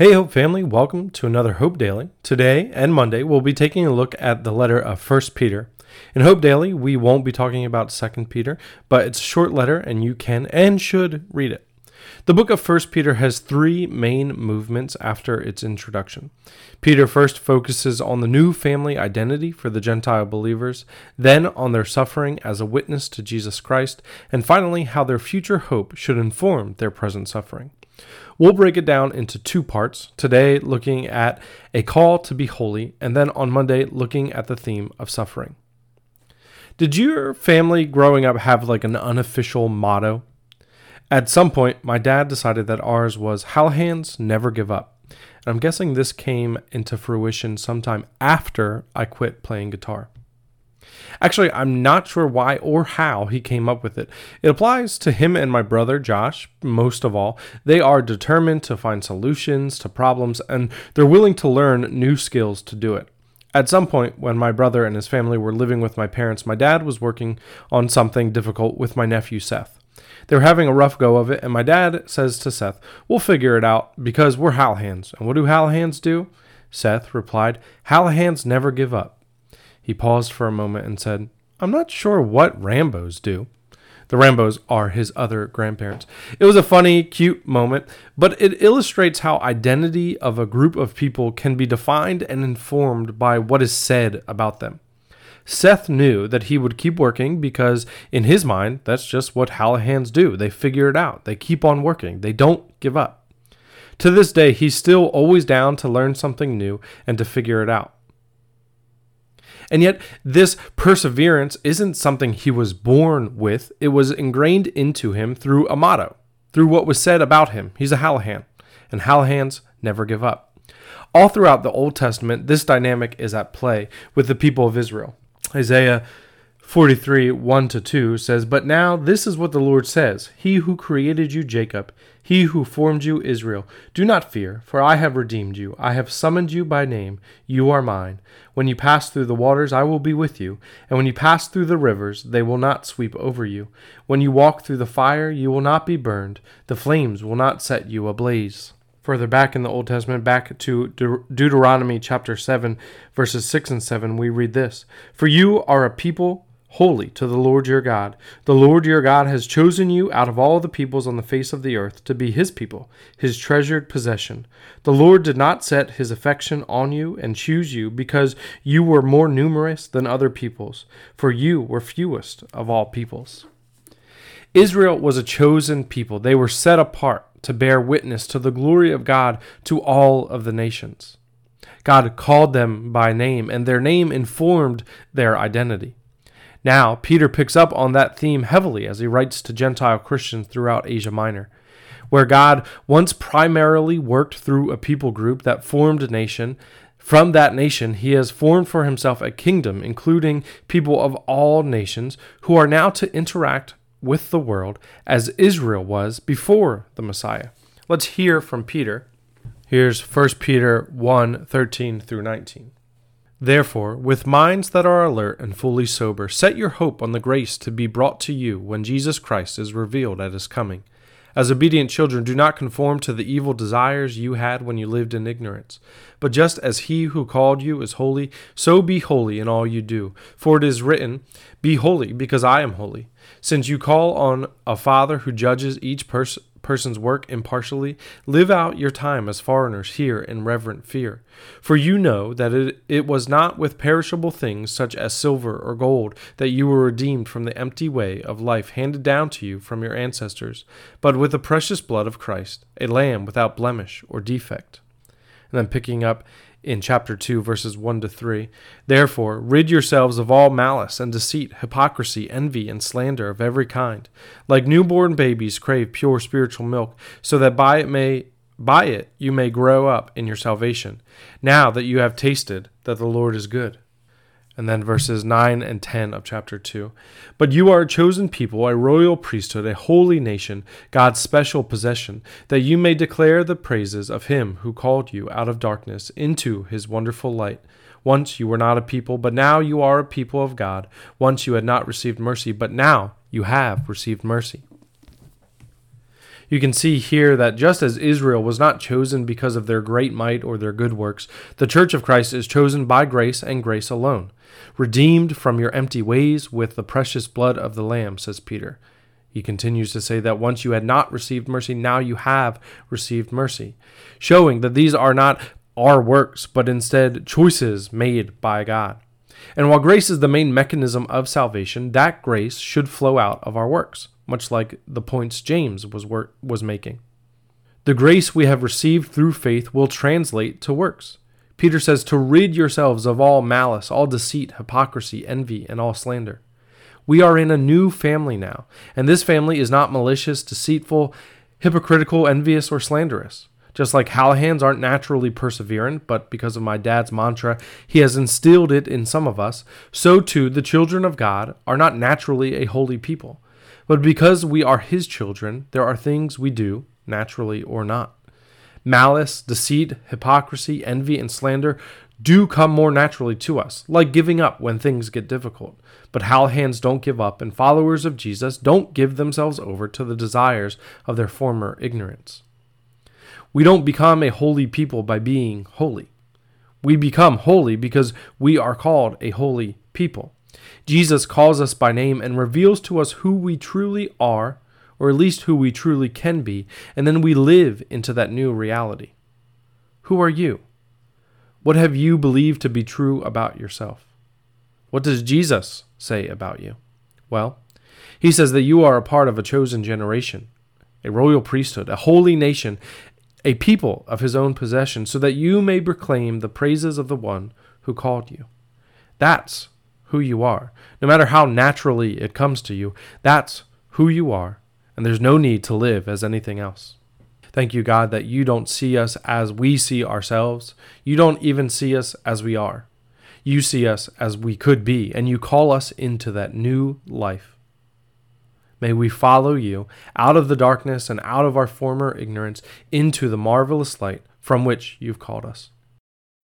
Hey, Hope family, welcome to another Hope Daily. Today and Monday, we'll be taking a look at the letter of 1 Peter. In Hope Daily, we won't be talking about 2 Peter, but it's a short letter and you can and should read it. The book of 1 Peter has three main movements after its introduction. Peter first focuses on the new family identity for the Gentile believers, then on their suffering as a witness to Jesus Christ, and finally how their future hope should inform their present suffering. We'll break it down into two parts. Today, looking at a call to be holy, and then on Monday, looking at the theme of suffering. Did your family growing up have like an unofficial motto? At some point, my dad decided that ours was Hallahans never give up. And I'm guessing this came into fruition sometime after I quit playing guitar. Actually, I'm not sure why or how he came up with it. It applies to him and my brother, Josh, most of all. They are determined to find solutions to problems and they're willing to learn new skills to do it. At some point, when my brother and his family were living with my parents, my dad was working on something difficult with my nephew Seth. They were having a rough go of it, and my dad says to Seth, We'll figure it out because we're Hallahans. And what do Hallahans do? Seth replied, Hallahans never give up. He paused for a moment and said, I'm not sure what Rambos do. The Rambos are his other grandparents. It was a funny, cute moment, but it illustrates how identity of a group of people can be defined and informed by what is said about them. Seth knew that he would keep working because, in his mind, that's just what Hallahans do. They figure it out, they keep on working, they don't give up. To this day, he's still always down to learn something new and to figure it out. And yet, this perseverance isn't something he was born with, it was ingrained into him through a motto, through what was said about him. He's a Hallahan, and Hallahans never give up. All throughout the Old Testament, this dynamic is at play with the people of Israel. Isaiah 43 1 to 2 says, But now this is what the Lord says He who created you, Jacob, he who formed you, Israel. Do not fear, for I have redeemed you. I have summoned you by name. You are mine. When you pass through the waters, I will be with you. And when you pass through the rivers, they will not sweep over you. When you walk through the fire, you will not be burned. The flames will not set you ablaze. Further back in the Old Testament, back to De- Deuteronomy chapter 7, verses 6 and 7, we read this For you are a people holy to the Lord your God. The Lord your God has chosen you out of all the peoples on the face of the earth to be his people, his treasured possession. The Lord did not set his affection on you and choose you because you were more numerous than other peoples, for you were fewest of all peoples. Israel was a chosen people. They were set apart to bear witness to the glory of God to all of the nations. God called them by name, and their name informed their identity. Now, Peter picks up on that theme heavily as he writes to Gentile Christians throughout Asia Minor, where God once primarily worked through a people group that formed a nation. From that nation, he has formed for himself a kingdom, including people of all nations, who are now to interact with the world as Israel was before the Messiah. Let's hear from Peter. Here's 1 Peter 1 13 through 19. Therefore, with minds that are alert and fully sober, set your hope on the grace to be brought to you when Jesus Christ is revealed at his coming. As obedient children, do not conform to the evil desires you had when you lived in ignorance. But just as he who called you is holy, so be holy in all you do. For it is written, Be holy, because I am holy. Since you call on a Father who judges each person person's work impartially, live out your time as foreigners here in reverent fear. For you know that it, it was not with perishable things such as silver or gold that you were redeemed from the empty way of life handed down to you from your ancestors, but with the precious blood of Christ, a lamb without blemish or defect. And then picking up in chapter 2, verses 1 to 3. Therefore, rid yourselves of all malice and deceit, hypocrisy, envy, and slander of every kind. Like newborn babies, crave pure spiritual milk, so that by it may by it you may grow up in your salvation, now that you have tasted that the Lord is good and then verses 9 and 10 of chapter 2. But you are a chosen people, a royal priesthood, a holy nation, God's special possession, that you may declare the praises of him who called you out of darkness into his wonderful light. Once you were not a people, but now you are a people of God. Once you had not received mercy, but now you have received mercy. You can see here that just as Israel was not chosen because of their great might or their good works, the church of Christ is chosen by grace and grace alone. Redeemed from your empty ways with the precious blood of the Lamb, says Peter. He continues to say that once you had not received mercy, now you have received mercy, showing that these are not our works, but instead choices made by God. And while grace is the main mechanism of salvation, that grace should flow out of our works much like the points James was work, was making. The grace we have received through faith will translate to works. Peter says to rid yourselves of all malice, all deceit, hypocrisy, envy, and all slander. We are in a new family now, and this family is not malicious, deceitful, hypocritical, envious, or slanderous. Just like Hallahans aren't naturally perseverant, but because of my dad's mantra, he has instilled it in some of us, so too the children of God are not naturally a holy people. But because we are his children, there are things we do, naturally or not. Malice, deceit, hypocrisy, envy, and slander do come more naturally to us, like giving up when things get difficult. But Hallahans don't give up, and followers of Jesus don't give themselves over to the desires of their former ignorance. We don't become a holy people by being holy. We become holy because we are called a holy people. Jesus calls us by name and reveals to us who we truly are, or at least who we truly can be, and then we live into that new reality. Who are you? What have you believed to be true about yourself? What does Jesus say about you? Well, he says that you are a part of a chosen generation, a royal priesthood, a holy nation, a people of his own possession, so that you may proclaim the praises of the one who called you. That's who you are. No matter how naturally it comes to you, that's who you are, and there's no need to live as anything else. Thank you, God, that you don't see us as we see ourselves. You don't even see us as we are. You see us as we could be, and you call us into that new life. May we follow you out of the darkness and out of our former ignorance into the marvelous light from which you've called us.